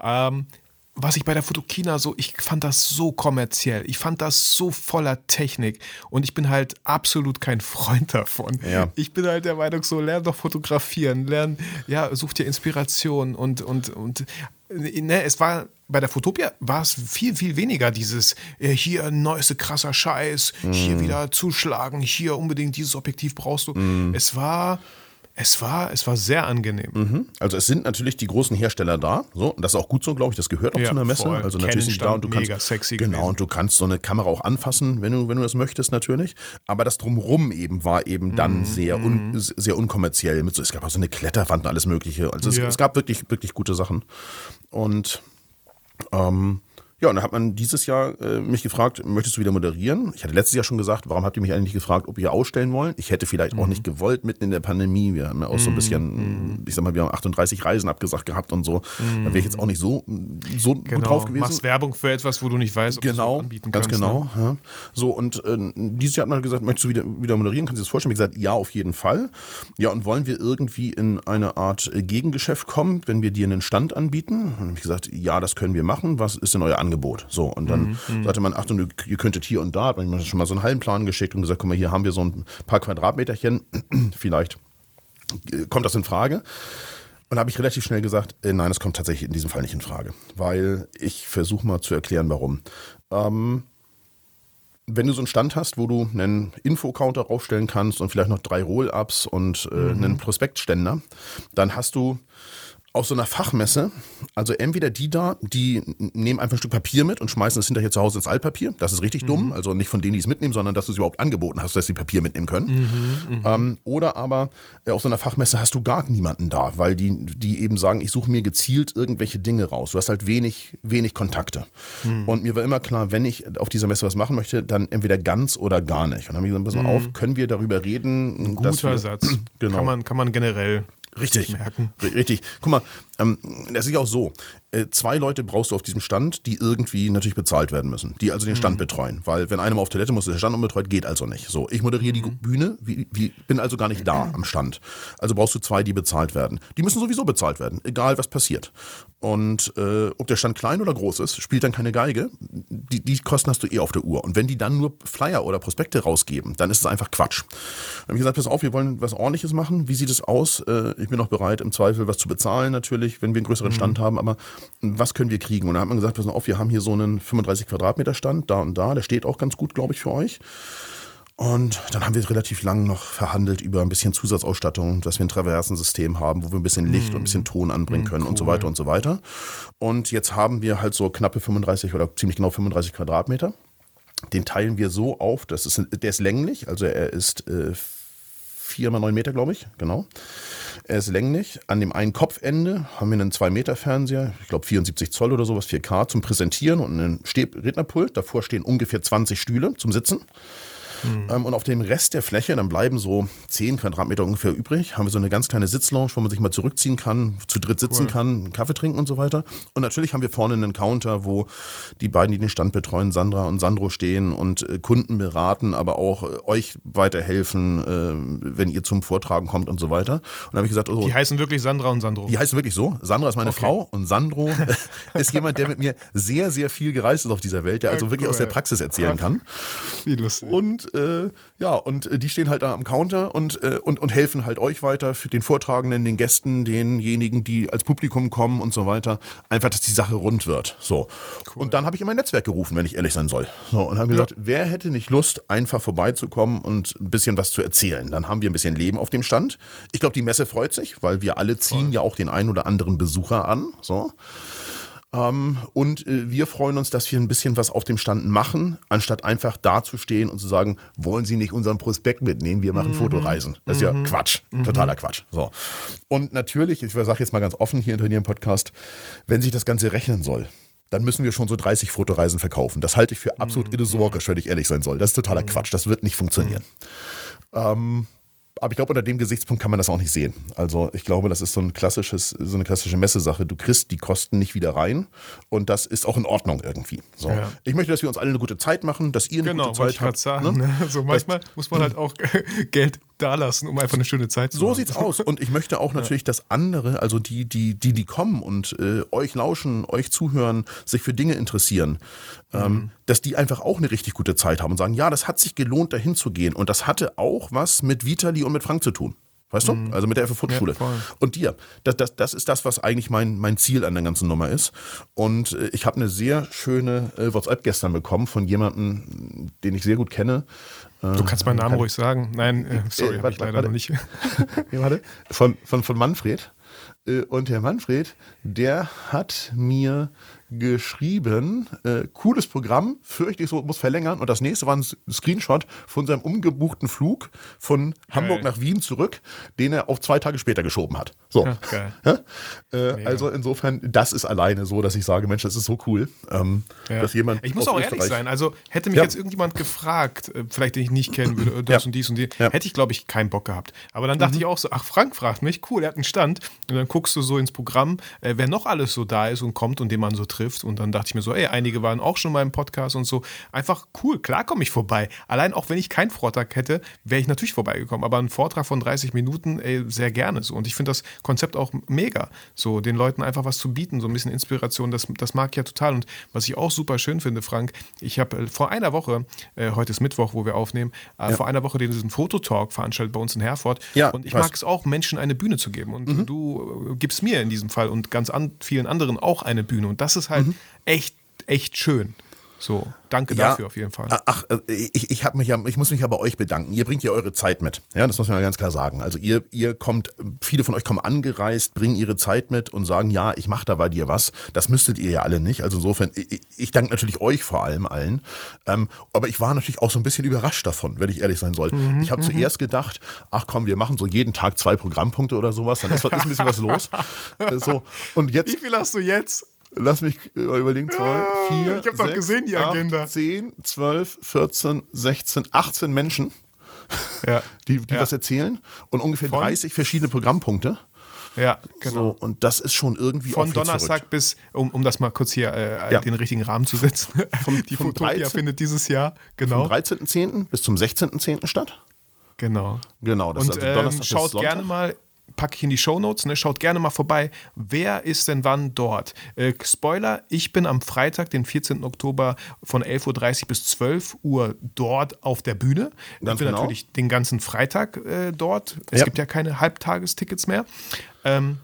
Ähm, was ich bei der Fotokina so, ich fand das so kommerziell, ich fand das so voller Technik und ich bin halt absolut kein Freund davon. Ja. Ich bin halt der Meinung, so lern doch fotografieren, lern, ja, such dir Inspiration und, und, und ne, es war bei der Fotopia war es viel, viel weniger dieses äh, hier neueste krasser Scheiß, hier wieder zuschlagen, hier unbedingt dieses Objektiv brauchst du. Es war, es war, es war sehr angenehm. also es sind natürlich die großen Hersteller da. So, und das ist auch gut so, glaube ich. Das gehört auch Ja, zu einer Messe. Also Canon natürlich sind die da und du kannst mega sexy genau gewesen. und du kannst so eine Kamera auch anfassen, wenn du wenn du das möchtest natürlich. Aber das drumrum eben war eben dann Mhm, sehr un, sehr unkommerziell. Mit so, es gab auch so eine Kletterwand und alles Mögliche. Also es, Ja. es gab wirklich wirklich gute Sachen. Und ähm, ja, und dann hat man dieses Jahr äh, mich gefragt, möchtest du wieder moderieren? Ich hatte letztes Jahr schon gesagt, warum habt ihr mich eigentlich nicht gefragt, ob wir ausstellen wollen? Ich hätte vielleicht auch nicht gewollt mitten in der Pandemie. Wir haben ja auch so ein bisschen, ich sag mal, wir haben 38 Reisen abgesagt gehabt und so. Da wäre ich jetzt auch nicht so, so gut drauf gewesen. Machst Werbung für etwas, wo du nicht weißt, ob du Genau, es anbieten ganz kannst. genau. Ne? Ja. So, und äh, dieses Jahr hat man gesagt, möchtest du wieder, wieder moderieren? Kannst du dir das vorstellen? Ich gesagt, ja, auf jeden Fall. Ja, und wollen wir irgendwie in eine Art äh, Gegengeschäft kommen, wenn wir dir einen Stand anbieten? Und dann habe ich gesagt, ja, das können wir machen. Was ist denn euer Angebot? So, und dann sagte man, Achtung, ihr könntet hier und da, hat man schon mal so einen Hallenplan geschickt und gesagt, guck mal, hier haben wir so ein paar Quadratmeterchen, vielleicht äh, kommt das in Frage. Und da habe ich relativ schnell gesagt, äh, nein, das kommt tatsächlich in diesem Fall nicht in Frage. Weil ich versuche mal zu erklären, warum. Ähm, wenn du so einen Stand hast, wo du einen Infocounter raufstellen kannst und vielleicht noch drei Roll-Ups und äh, einen Prospektständer, dann hast du Aus so einer Fachmesse, also entweder die da, die nehmen einfach ein Stück Papier mit und schmeißen es hinterher zu Hause ins Altpapier. Das ist richtig mhm. dumm. Also nicht von denen, die es mitnehmen, sondern dass du es überhaupt angeboten hast, dass sie Papier mitnehmen können. Mhm, mhm. ähm, oder aber äh, auf so einer Fachmesse hast du gar niemanden da, weil die, die eben sagen, ich suche mir gezielt irgendwelche Dinge raus. Du hast halt wenig, wenig Kontakte. Mhm. Und mir war immer klar, wenn ich auf dieser Messe was machen möchte, dann entweder ganz oder gar nicht. Und dann habe ich gesagt, pass mal mhm. auf, können wir darüber reden? Ein guter wir, Satz. Genau. Kann, man, kann man generell Richtig. Merken. Richtig. Guck mal, ähm, das ist ja auch so. Äh, zwei Leute brauchst du auf diesem Stand, die irgendwie natürlich bezahlt werden müssen, die also den Stand mhm. betreuen. Weil wenn einer mal auf Toilette muss, ist der Stand unbetreut, geht also nicht. So, ich moderiere die mhm. Bühne, wie, wie, bin also gar nicht da am Stand. Also brauchst du zwei, die bezahlt werden. Die müssen sowieso bezahlt werden, egal was passiert. Und äh, ob der Stand klein oder groß ist, spielt dann keine Geige. Die, die Kosten hast du eh auf der Uhr. Und wenn die dann nur Flyer oder Prospekte rausgeben, dann ist es einfach Quatsch. Dann habe ich gesagt, pass auf, wir wollen was ordentliches machen. Wie sieht es aus? Äh, ich bin noch bereit, im Zweifel was zu bezahlen natürlich, wenn wir einen größeren mhm. Stand haben. Aber was können wir kriegen? Und dann hat man gesagt, pass auf, wir haben hier so einen 35 Quadratmeter Stand, da und da. Der steht auch ganz gut, glaube ich, für euch. Und dann haben wir relativ lang noch verhandelt über ein bisschen Zusatzausstattung, dass wir ein Traversensystem haben, wo wir ein bisschen Licht mm. und ein bisschen Ton anbringen können mm, cool. und so weiter und so weiter. Und jetzt haben wir halt so knappe 35 oder ziemlich genau 35 Quadratmeter. Den teilen wir so auf, das ist, der ist länglich, also er ist äh, 4 mal 9 Meter, glaube ich, genau. Er ist länglich. An dem einen Kopfende haben wir einen 2-Meter-Fernseher, ich glaube 74 Zoll oder sowas, 4K zum Präsentieren und einen Rednerpult. Davor stehen ungefähr 20 Stühle zum Sitzen. Mhm. Ähm, und auf dem Rest der Fläche, dann bleiben so 10 Quadratmeter ungefähr übrig, haben wir so eine ganz kleine Sitzlounge, wo man sich mal zurückziehen kann, zu dritt sitzen cool. kann, einen Kaffee trinken und so weiter. Und natürlich haben wir vorne einen Counter, wo die beiden, die den Stand betreuen, Sandra und Sandro stehen und äh, Kunden beraten, aber auch äh, euch weiterhelfen, äh, wenn ihr zum Vortragen kommt und so weiter. Und dann habe ich gesagt, oh, die heißen wirklich Sandra und Sandro. Die heißen wirklich so. Sandra ist meine okay. Frau und Sandro ist jemand, der mit mir sehr, sehr viel gereist ist auf dieser Welt, der also wirklich aus der Praxis erzählen kann. Wie lustig. Und äh, ja, und äh, die stehen halt da am Counter und, äh, und, und helfen halt euch weiter, für den Vortragenden, den Gästen, denjenigen, die als Publikum kommen und so weiter. Einfach, dass die Sache rund wird. So. Cool. Und dann habe ich in mein Netzwerk gerufen, wenn ich ehrlich sein soll. So, und habe gesagt, ja. wer hätte nicht Lust, einfach vorbeizukommen und ein bisschen was zu erzählen? Dann haben wir ein bisschen Leben auf dem Stand. Ich glaube, die Messe freut sich, weil wir alle ziehen Voll. ja auch den einen oder anderen Besucher an. So. Ähm, und äh, wir freuen uns, dass wir ein bisschen was auf dem Stand machen, anstatt einfach dazustehen und zu sagen, wollen Sie nicht unseren Prospekt mitnehmen, wir machen mhm. Fotoreisen. Das ist mhm. ja Quatsch, mhm. totaler Quatsch. So. Und natürlich, ich sage jetzt mal ganz offen hier in Ihrem Podcast, wenn sich das Ganze rechnen soll, dann müssen wir schon so 30 Fotoreisen verkaufen. Das halte ich für absolut mhm. illusorisch, wenn ich ehrlich sein soll. Das ist totaler mhm. Quatsch, das wird nicht funktionieren. Mhm. Ähm, aber ich glaube, unter dem Gesichtspunkt kann man das auch nicht sehen. Also ich glaube, das ist so ein klassisches, so eine klassische Messesache. Du kriegst die Kosten nicht wieder rein und das ist auch in Ordnung irgendwie. So. Ja. Ich möchte, dass wir uns alle eine gute Zeit machen, dass ihr eine genau, gute Zeit habt. Sagen, ne? So manchmal das, muss man halt auch Geld dalassen, um einfach eine schöne Zeit zu so haben. So sieht's aus. Und ich möchte auch natürlich, dass andere, also die, die, die, die kommen und äh, euch lauschen, euch zuhören, sich für Dinge interessieren, ähm, mhm. dass die einfach auch eine richtig gute Zeit haben und sagen, ja, das hat sich gelohnt, dahin zu gehen. Und das hatte auch was mit Vitali und mit Frank zu tun. Weißt du? Mhm. Also mit der FF-Footschule. Ja, und dir. Das, das, das ist das, was eigentlich mein, mein Ziel an der ganzen Nummer ist. Und äh, ich habe eine sehr schöne äh, WhatsApp gestern bekommen von jemandem, den ich sehr gut kenne. Du kannst meinen Namen ruhig sagen. Nein, äh, sorry, äh, warte, ich leider warte. noch nicht. warte. Von, von, von Manfred. Äh, und der Manfred, der hat mir geschrieben, äh, cooles Programm, fürchte ich so, muss verlängern. Und das nächste war ein Screenshot von seinem umgebuchten Flug von geil. Hamburg nach Wien zurück, den er auf zwei Tage später geschoben hat. So. Ja, äh, also insofern, das ist alleine so, dass ich sage, Mensch, das ist so cool, ähm, ja. dass jemand. Ich muss auch ehrlich sein, also hätte mich ja. jetzt irgendjemand gefragt, äh, vielleicht den ich nicht kennen würde, äh, das und dies und die, hätte ich, glaube ich, keinen Bock gehabt. Aber dann dachte mhm. ich auch so, ach, Frank fragt mich, cool, er hat einen Stand. Und dann guckst du so ins Programm, äh, wer noch alles so da ist und kommt und den man so trifft trifft. Und dann dachte ich mir so, ey, einige waren auch schon in meinem Podcast und so. Einfach cool, klar komme ich vorbei. Allein auch wenn ich keinen Vortrag hätte, wäre ich natürlich vorbeigekommen. Aber ein Vortrag von 30 Minuten, ey, sehr gerne so. Und ich finde das Konzept auch mega, so den Leuten einfach was zu bieten, so ein bisschen Inspiration, das, das mag ich ja total. Und was ich auch super schön finde, Frank, ich habe äh, vor einer Woche, äh, heute ist Mittwoch, wo wir aufnehmen, äh, ja. vor einer Woche diesen Fototalk veranstaltet bei uns in Herford. Ja, und ich mag es auch, Menschen eine Bühne zu geben. Und mhm. du äh, gibst mir in diesem Fall und ganz an vielen anderen auch eine Bühne. Und das ist halt mhm. echt, echt schön. So, danke Ja. dafür auf jeden Fall. Ach, äh, ich, ich, hab mich ja, ich muss mich ja bei euch bedanken. Ihr bringt ja eure Zeit mit. Ja, das muss man ja ganz klar sagen. Also ihr, ihr kommt, viele von euch kommen angereist, bringen ihre Zeit mit und sagen, ja, ich mache da bei dir was. Das müsstet ihr ja alle nicht. Also insofern, ich, ich danke natürlich euch vor allem allen. Ähm, aber ich war natürlich auch so ein bisschen überrascht davon, wenn ich ehrlich sein soll. Ich habe zuerst gedacht, ach komm, wir machen so jeden Tag zwei Programmpunkte oder sowas, dann ist, ist ein bisschen was los. Äh, so. Und jetzt Wie viel hast du jetzt? Lass mich äh, überlegen. Zwei, vier, ich hab's doch sechs, gesehen, die Agenda. Acht, 10, 12, 14, 16, 18 Menschen, Ja, die, die Ja. was erzählen und ungefähr Von? 30 verschiedene Programmpunkte. ja genau. So, und das ist schon irgendwie Von Donnerstag verrückt. bis, um, um das mal kurz hier äh, Ja. den richtigen Rahmen zu setzen. die vom Fotopia 13. findet dieses Jahr, Vom genau. 13.10. bis zum 16.10. statt. Genau. Genau, das Und ist also ähm, Donnerstag bis schaut gerne mal, packe ich in die Shownotes, ne, schaut gerne mal vorbei, wer ist denn wann dort. Äh, Spoiler, ich bin am Freitag, den 14. Oktober von 11.30 Uhr bis 12 Uhr dort auf der Bühne. Ich Ganz bin genau. natürlich den ganzen Freitag äh, dort. Es Ja. gibt ja keine Halbtagestickets mehr. Ähm,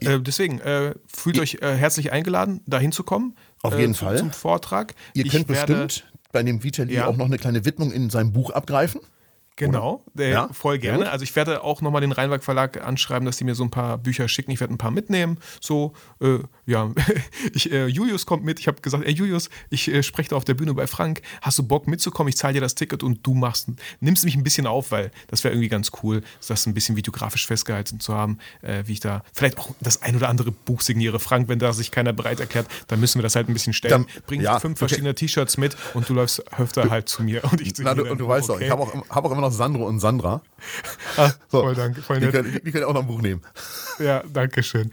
äh, deswegen, äh, fühlt euch äh, herzlich eingeladen, da hinzukommen. Auf äh, jeden zu, Fall. Zum Vortrag. Ihr Ich könnt bestimmt bei dem Vitali Ja. auch noch eine kleine Widmung in seinem Buch abgreifen. Genau, äh, Ja, voll gerne. gut. Also ich werde auch nochmal den Rheinwag Verlag anschreiben, dass die mir so ein paar Bücher schicken. Ich werde ein paar mitnehmen. So, äh, ja, ich, äh, Julius kommt mit. Ich habe gesagt, ey Julius, ich äh, spreche da auf der Bühne bei Frank. Hast du Bock mitzukommen? Ich zahle dir das Ticket und du machst, nimmst mich ein bisschen auf, weil das wäre irgendwie ganz cool, das ein bisschen videografisch festgehalten zu haben, äh, wie ich da vielleicht auch das ein oder andere Buch signiere. Frank, wenn da sich keiner bereit erklärt, dann müssen wir das halt ein bisschen stellen. Dann- Bring ja, fünf okay. verschiedene T-Shirts mit und du läufst öfter halt zu mir und ich Na, signiere du, dein und du weißt doch, okay? ich habe auch, hab auch immer noch Sandro und Sandra. Ah, voll danke, voll die, können, die können auch noch ein Buch nehmen. Ja, danke schön.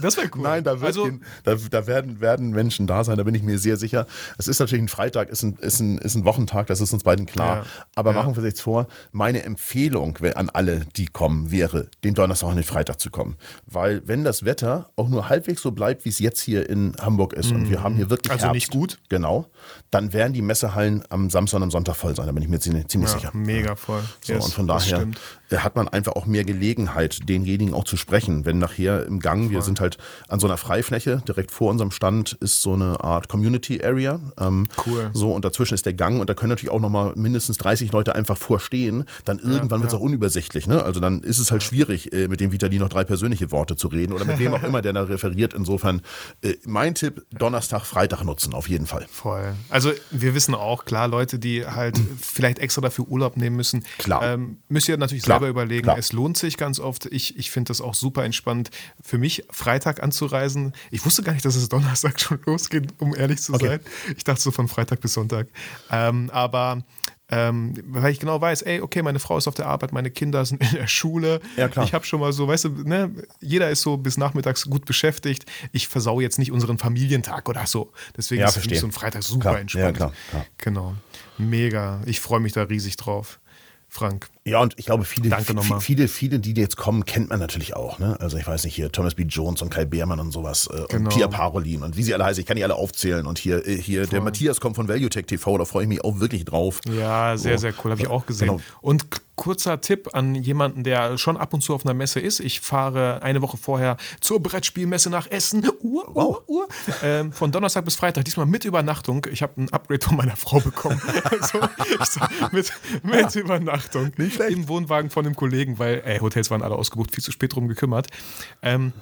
Das wäre cool. Nein, da, wird also, gehen, da, da werden, werden Menschen da sein, da bin ich mir sehr sicher. Es ist natürlich ein Freitag, ist ein, ist ein, ist ein Wochentag, das ist uns beiden klar. Ja, Aber ja. machen wir uns jetzt vor, meine Empfehlung an alle, die kommen, wäre, den Donnerstag und den Freitag zu kommen. Weil wenn das Wetter auch nur halbwegs so bleibt, wie es jetzt hier in Hamburg ist, und wir haben hier wirklich Also Herbst, nicht gut? Genau, dann werden die Messehallen am Samstag und am Sonntag voll sein, da bin ich mir ziemlich, ziemlich ja, sicher. mega voll. So, Yes, und von daher äh, hat man einfach auch mehr Gelegenheit, denjenigen auch zu sprechen. Wenn nachher im Gang, wir sind halt an so einer Freifläche, direkt vor unserem Stand ist so eine Art Community Area. Ähm, Cool. So, und dazwischen ist der Gang und da können natürlich auch nochmal mindestens 30 Leute einfach vorstehen. Dann irgendwann wird es auch unübersichtlich. Ne? Also dann ist es halt schwierig, äh, mit dem Vitali noch drei persönliche Worte zu reden oder mit wem auch immer, der da referiert. Insofern äh, mein Tipp, Donnerstag, Freitag nutzen, auf jeden Fall. Voll. Also wir wissen auch, klar, Leute, die halt vielleicht extra dafür Urlaub nehmen müssen, Klar. ähm, müsst ihr natürlich Klar, selber überlegen. klar. Es lohnt sich ganz oft. Ich, ich finde das auch super entspannt, für mich Freitag anzureisen. Ich wusste gar nicht, dass es Donnerstag schon losgeht, um ehrlich zu Okay. sein. Ich dachte so von Freitag bis Sonntag. Ähm, aber ähm, weil ich genau weiß, ey, okay, meine Frau ist auf der Arbeit, meine Kinder sind in der Schule. Ja, klar. Ich habe schon mal so, weißt du, ne, jeder ist so bis nachmittags gut beschäftigt. Ich versau jetzt nicht unseren Familientag oder so. Deswegen Ja, ist für mich so ein Freitag super Klar, ja, entspannt. klar, klar. Genau. Mega. Ich freue mich da riesig drauf. Frank. Ja, und ich glaube, viele, nochmal. viele, viele, die jetzt kommen, kennt man natürlich auch. Ne? Also ich weiß nicht, hier Thomas B. Jones und Kai Beermann und sowas äh, Genau. und Pia Parolin und wie sie alle heißen, ich kann die alle aufzählen. Und hier, äh, hier der Matthias kommt von Value Tech TV, da freue ich mich auch wirklich drauf. Ja, sehr, So. sehr cool. Habe ich auch gesehen. Genau. Und kurzer Tipp an jemanden, der schon ab und zu auf einer Messe ist. Ich fahre eine Woche vorher zur Brettspielmesse nach Essen. Uhr, Uhr, Uhr. Ähm, von Donnerstag bis Freitag, diesmal mit Übernachtung. Ich habe ein Upgrade von meiner Frau bekommen. also, sag, mit mit Übernachtung. Nicht schlecht. Im Wohnwagen von einem Kollegen, weil ey, Hotels waren alle ausgebucht, viel zu spät drum gekümmert. Ähm,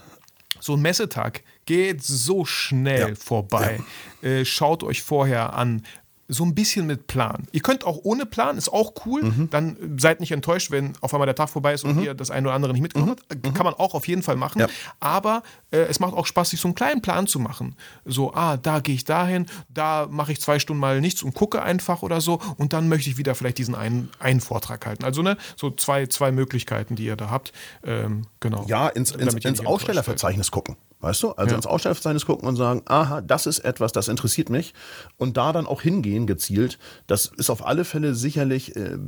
so ein Messetag geht so schnell Ja. vorbei. Äh, schaut euch vorher an. So ein bisschen mit Plan. Ihr könnt auch ohne Plan, ist auch cool. Mhm. Dann seid nicht enttäuscht, wenn auf einmal der Tag vorbei ist und ihr das eine oder andere nicht mitgenommen habt. Äh, Kann man auch auf jeden Fall machen. Mhm. Ja. Aber äh, es macht auch Spaß, sich so einen kleinen Plan zu machen. So, ah, da gehe ich dahin, da mache ich zwei Stunden mal nichts und gucke einfach oder so. Und dann möchte ich wieder vielleicht diesen einen, einen Vortrag halten. Also, ne, so zwei, zwei Möglichkeiten, die ihr da habt. Ähm, genau. Ja, ins, ins, ins Ausstellerverzeichnis gucken. Weißt du? Also Ja. ins Ausstellerverzeichnis gucken und sagen, aha, das ist etwas, das interessiert mich. Und da dann auch hingehen, gezielt. Das ist auf alle Fälle sicherlich äh,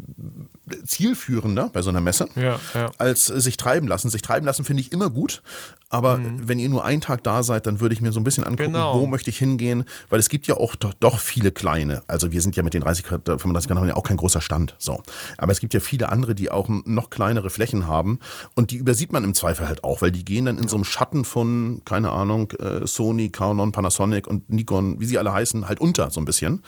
zielführender bei so einer Messe, Ja, ja. als äh, sich treiben lassen. Sich treiben lassen finde ich immer gut. Aber wenn ihr nur einen Tag da seid, dann würde ich mir so ein bisschen angucken, Mhm. Genau. wo möchte ich hingehen. Weil es gibt ja auch doch, doch viele kleine. Also wir sind ja mit den 30, 35 Kanalen ja auch kein großer Stand. So. Aber es gibt ja viele andere, die auch noch kleinere Flächen haben. Und die übersieht man im Zweifel halt auch, weil die gehen dann in so einem Schatten von, keine Ahnung, äh, Sony, Canon, Panasonic und Nikon, wie sie alle heißen, halt unter so ein bisschen.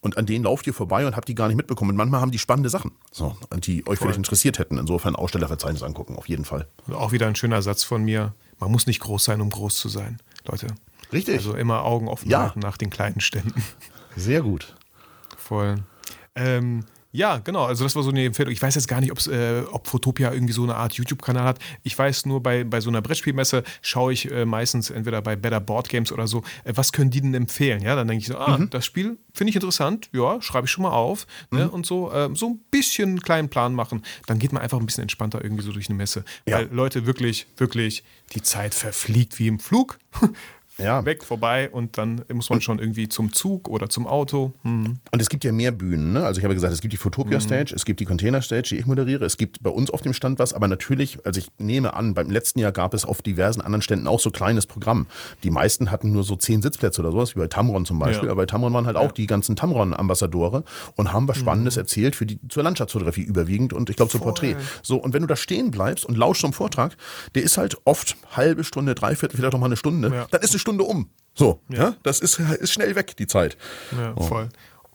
Und an denen lauft ihr vorbei und habt die gar nicht mitbekommen. Und manchmal haben die spannende Sachen, so, die euch vielleicht interessiert hätten. Insofern Ausstellerverzeichnis angucken, auf jeden Fall. Also auch wieder ein schöner Satz von mir. Man muss nicht groß sein, um groß zu sein, Leute. Richtig. Also immer Augen offen Ja. halten nach den kleinen Ständen. Sehr gut. Voll. Ähm, ja, genau. Also das war so eine Empfehlung. Ich weiß jetzt gar nicht, äh, ob Fotopia irgendwie so eine Art YouTube-Kanal hat. Ich weiß nur, bei, bei so einer Brettspielmesse schaue ich äh, meistens entweder bei Better Board Games oder so, äh, was können die denn empfehlen? Ja, dann denke ich so, ah, das Spiel finde ich interessant. Ja, schreibe ich schon mal auf. Ne? Und so, äh, so ein bisschen einen kleinen Plan machen. Dann geht man einfach ein bisschen entspannter irgendwie so durch eine Messe. Ja. Weil Leute, wirklich, wirklich, die Zeit verfliegt wie im Flug. Ja. Weg, vorbei und dann muss man schon irgendwie zum Zug oder zum Auto. Hm. Und es gibt ja mehr Bühnen. Ne? Also ich habe gesagt, es gibt die Photopia Stage, es gibt die Container Stage, die ich moderiere. Es gibt bei uns auf dem Stand was, aber natürlich, also ich nehme an, beim letzten Jahr gab es auf diversen anderen Ständen auch so kleines Programm. Die meisten hatten nur so zehn Sitzplätze oder sowas, wie bei Tamron zum Beispiel. Ja. Aber bei Tamron waren halt auch die ganzen Tamron-Ambassadore und haben was Spannendes erzählt für die zur Landschaftsfotografie überwiegend und ich glaube zum. Porträt. So, und wenn du da stehen bleibst und lauschst zum Vortrag, der ist halt oft halbe Stunde, dreiviertel, vielleicht auch mal eine Stunde, Ja. dann ist eine Stunde um. So, ja. das ist, ist schnell weg, die Zeit. Ja, voll.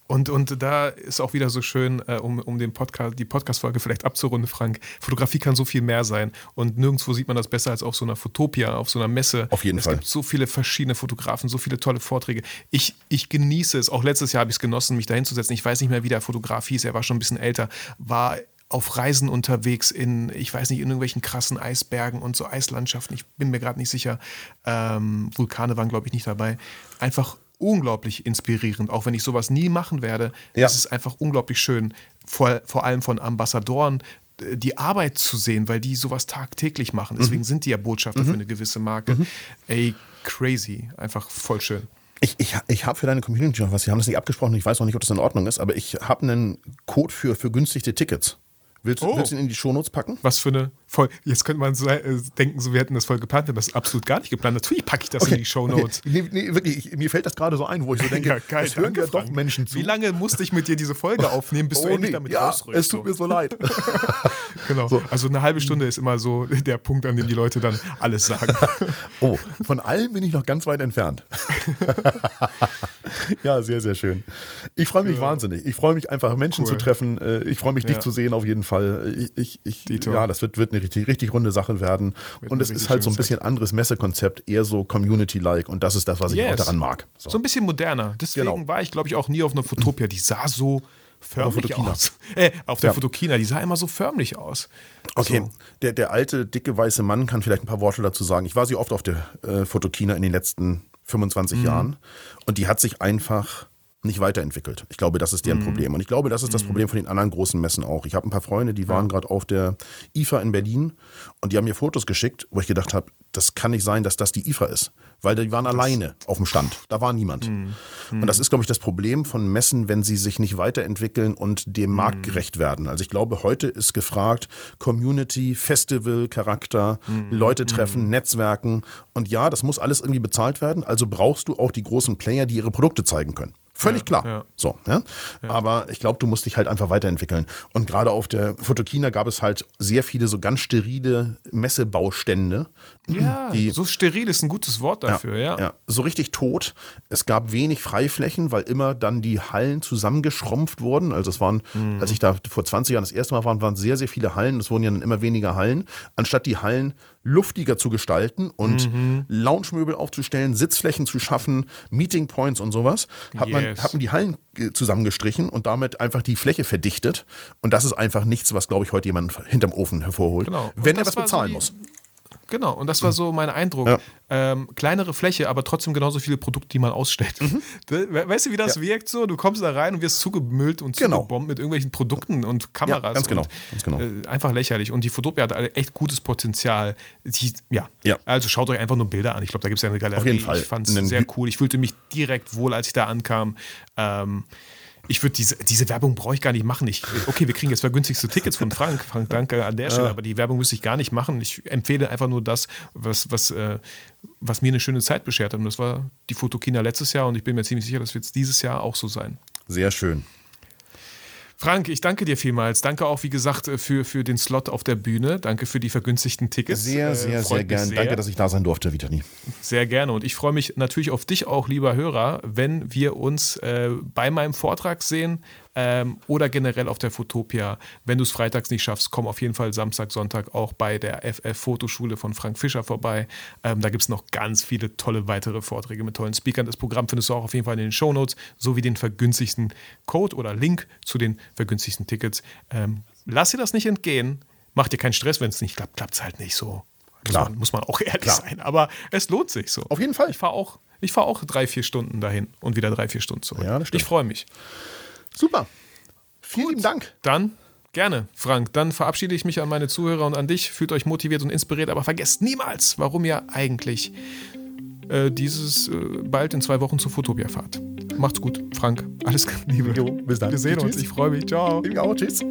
Und, und da ist auch wieder so schön, äh, um, um den Podcast, die Podcast-Folge vielleicht abzurunden, Frank. Fotografie kann so viel mehr sein. Und nirgendwo sieht man das besser als auf so einer Fotopia, auf so einer Messe. Auf jeden es Fall. Es gibt so viele verschiedene Fotografen, so viele tolle Vorträge. Ich, ich genieße es. Auch letztes Jahr habe ich es genossen, mich da hinzusetzen. Ich weiß nicht mehr, wie der Fotograf hieß. Er war schon ein bisschen älter. War auf Reisen unterwegs in, ich weiß nicht, in irgendwelchen krassen Eisbergen und so Eislandschaften. Ich bin mir gerade nicht sicher. Ähm, Vulkane waren, glaube ich, nicht dabei. Einfach unglaublich inspirierend, auch wenn ich sowas nie machen werde. Ja. Es ist einfach unglaublich schön, vor, vor allem von Ambassadoren die Arbeit zu sehen, weil die sowas tagtäglich machen. Deswegen sind die ja Botschafter für eine gewisse Marke. Ey, crazy. Einfach voll schön. Ich, ich, ich habe für deine Community noch was. Wir haben das nicht abgesprochen. Ich weiß noch nicht, ob das in Ordnung ist, aber ich habe einen Code für vergünstigte Tickets. Willst, Oh. willst du ihn in die Shownotes packen? Was für eine voll. Jetzt könnte man so, äh, denken, so wir hätten das voll geplant. Haben das absolut gar nicht geplant. Natürlich packe ich das in die Show Notes. Okay. Nee, nee, wirklich, ich, mir fällt das gerade so ein, wo ich so denke, es hören danke, ja doch. Menschen zu. Wie lange musste ich mit dir diese Folge aufnehmen, bis du Oh, endlich nee, damit ja, rausrückst? es tut mir so leid. Genau. Also eine halbe Stunde ist immer so der Punkt, an dem die Leute dann alles sagen. Oh, von allem bin ich noch ganz weit entfernt. ja, sehr, sehr schön. Ich freue mich wahnsinnig. Ich freue mich einfach, Menschen Cool. zu treffen. Äh, Ich freue mich, dich Ja. zu sehen, auf jeden Fall. Ich, ich, ich, ja, das wird, wird eine richtig, richtig runde Sache werden. Wird Und es ist halt so ein bisschen anderes Messekonzept, eher so Community-like. Und das ist das, was ich auch Yes. daran mag. So. So ein bisschen moderner. Deswegen Genau. war ich, glaube ich, auch nie auf einer Fotopia. Die sah so förmlich aus. Äh, auf der Ja. Fotokina, die sah immer so förmlich aus. Okay, So. der, der alte, dicke, weiße Mann kann vielleicht ein paar Worte dazu sagen. Ich war sie oft auf der äh, Fotokina in den letzten Mhm. 25 Jahren und die hat sich einfach nicht weiterentwickelt. Ich glaube, das ist Mhm. deren Problem. Und ich glaube, das ist das Problem von den anderen großen Messen auch. Ich habe ein paar Freunde, die waren gerade auf der IFA in Berlin und die haben mir Fotos geschickt, wo ich gedacht habe, das kann nicht sein, dass das die IFA ist. Weil die waren alleine auf dem Stand. Da war niemand. Mhm. Und das ist, glaube ich, das Problem von Messen, wenn sie sich nicht weiterentwickeln und dem Markt gerecht werden. Also ich glaube, heute ist gefragt, Community, Festival, Charakter, Leute treffen, Netzwerken. Und ja, das muss alles irgendwie bezahlt werden. Also brauchst du auch die großen Player, die ihre Produkte zeigen können. Völlig klar. ja. So, ja? Aber ich glaube, du musst dich halt einfach weiterentwickeln. Und gerade auf der Fotokina gab es halt sehr viele so ganz sterile Messebaustände. Ja, die, so steril ist ein gutes Wort dafür, ja. ja, so richtig tot. Es gab wenig Freiflächen, weil immer dann die Hallen zusammengeschrumpft wurden. Also es waren, Mhm. als ich da vor 20 Jahren das erste Mal war, waren sehr, sehr viele Hallen. Es wurden ja dann immer weniger Hallen. Anstatt die Hallen luftiger zu gestalten und Mhm. Lounge-Möbel aufzustellen, Sitzflächen zu schaffen, Meeting Points und sowas, hat, man, Yes. hat man die Hallen äh, zusammengestrichen und damit einfach die Fläche verdichtet. Und das ist einfach nichts, was, glaube ich, heute jemand hinterm Ofen hervorholt, Genau. Wenn er was so bezahlen die- muss. Genau, und das war so mein Eindruck. Ja. Ähm, kleinere Fläche, aber trotzdem genauso viele Produkte, die man ausstellt. We- Weißt du, wie das Mhm. Ja. wirkt so? Du kommst da rein und wirst zugemüllt und Genau. zugebombt mit irgendwelchen Produkten und Kameras. Ja, ganz genau, Und, ganz genau. Äh, einfach lächerlich. Und die Fotopia hat echt gutes Potenzial. Die, ja. Ja. Also schaut euch einfach nur Bilder an. Ich glaube, da gibt es ja eine Galerie. Auf jeden Fall. Ich fand es sehr cool. Ich fühlte mich direkt wohl, als ich da ankam. Ähm, ich würde diese, diese Werbung brauche ich gar nicht machen. Ich, okay, wir kriegen jetzt vergünstigste Tickets von Frank. Frank, danke an der Stelle, aber die Werbung müsste ich gar nicht machen. Ich empfehle einfach nur das, was, was, äh, was mir eine schöne Zeit beschert hat. Und das war die Fotokina letztes Jahr und ich bin mir ziemlich sicher, das wird es dieses Jahr auch so sein. Sehr schön. Frank, ich danke dir vielmals. Danke auch, wie gesagt, äh, für, für den Slot auf der Bühne. Danke für die vergünstigten Tickets. Sehr, sehr, äh, sehr gern. Danke, dass ich da sein durfte, Vitali. Sehr gerne. Und ich freue mich natürlich auf dich auch, lieber Hörer, wenn wir uns äh, bei meinem Vortrag sehen ähm, oder generell auf der Fotopia. Wenn du es freitags nicht schaffst, komm auf jeden Fall Samstag, Sonntag auch bei der FF Fotoschule von Frank Fischer vorbei. Ähm, da gibt es noch ganz viele tolle weitere Vorträge mit tollen Speakern. Das Programm findest du auch auf jeden Fall in den Show Notes sowie den vergünstigsten Code oder Link zu den vergünstigsten Tickets. Ähm, lass dir das nicht entgehen. Mach dir keinen Stress, wenn es nicht klappt, klappt es halt nicht so. Klar. Muss man, auch ehrlich Klar. sein. Aber es lohnt sich so. Auf jeden Fall. Ich fahre auch, ich fahr auch drei, vier Stunden dahin und wieder drei, vier Stunden zurück. Ja, das stimmt. ich freue mich. Super. Vielen lieben Dank. Dann gerne, Frank. Dann verabschiede ich mich an meine Zuhörer und an dich. Fühlt euch motiviert und inspiriert, aber vergesst niemals, warum ihr eigentlich äh, dieses äh, bald in zwei Wochen zur Fotopia fahrt. Macht's gut, Frank. Alles Liebe. Jo, bis dann. Wir sehen uns. Tschüss. Ich freue mich. Ciao. Ich auch. Tschüss.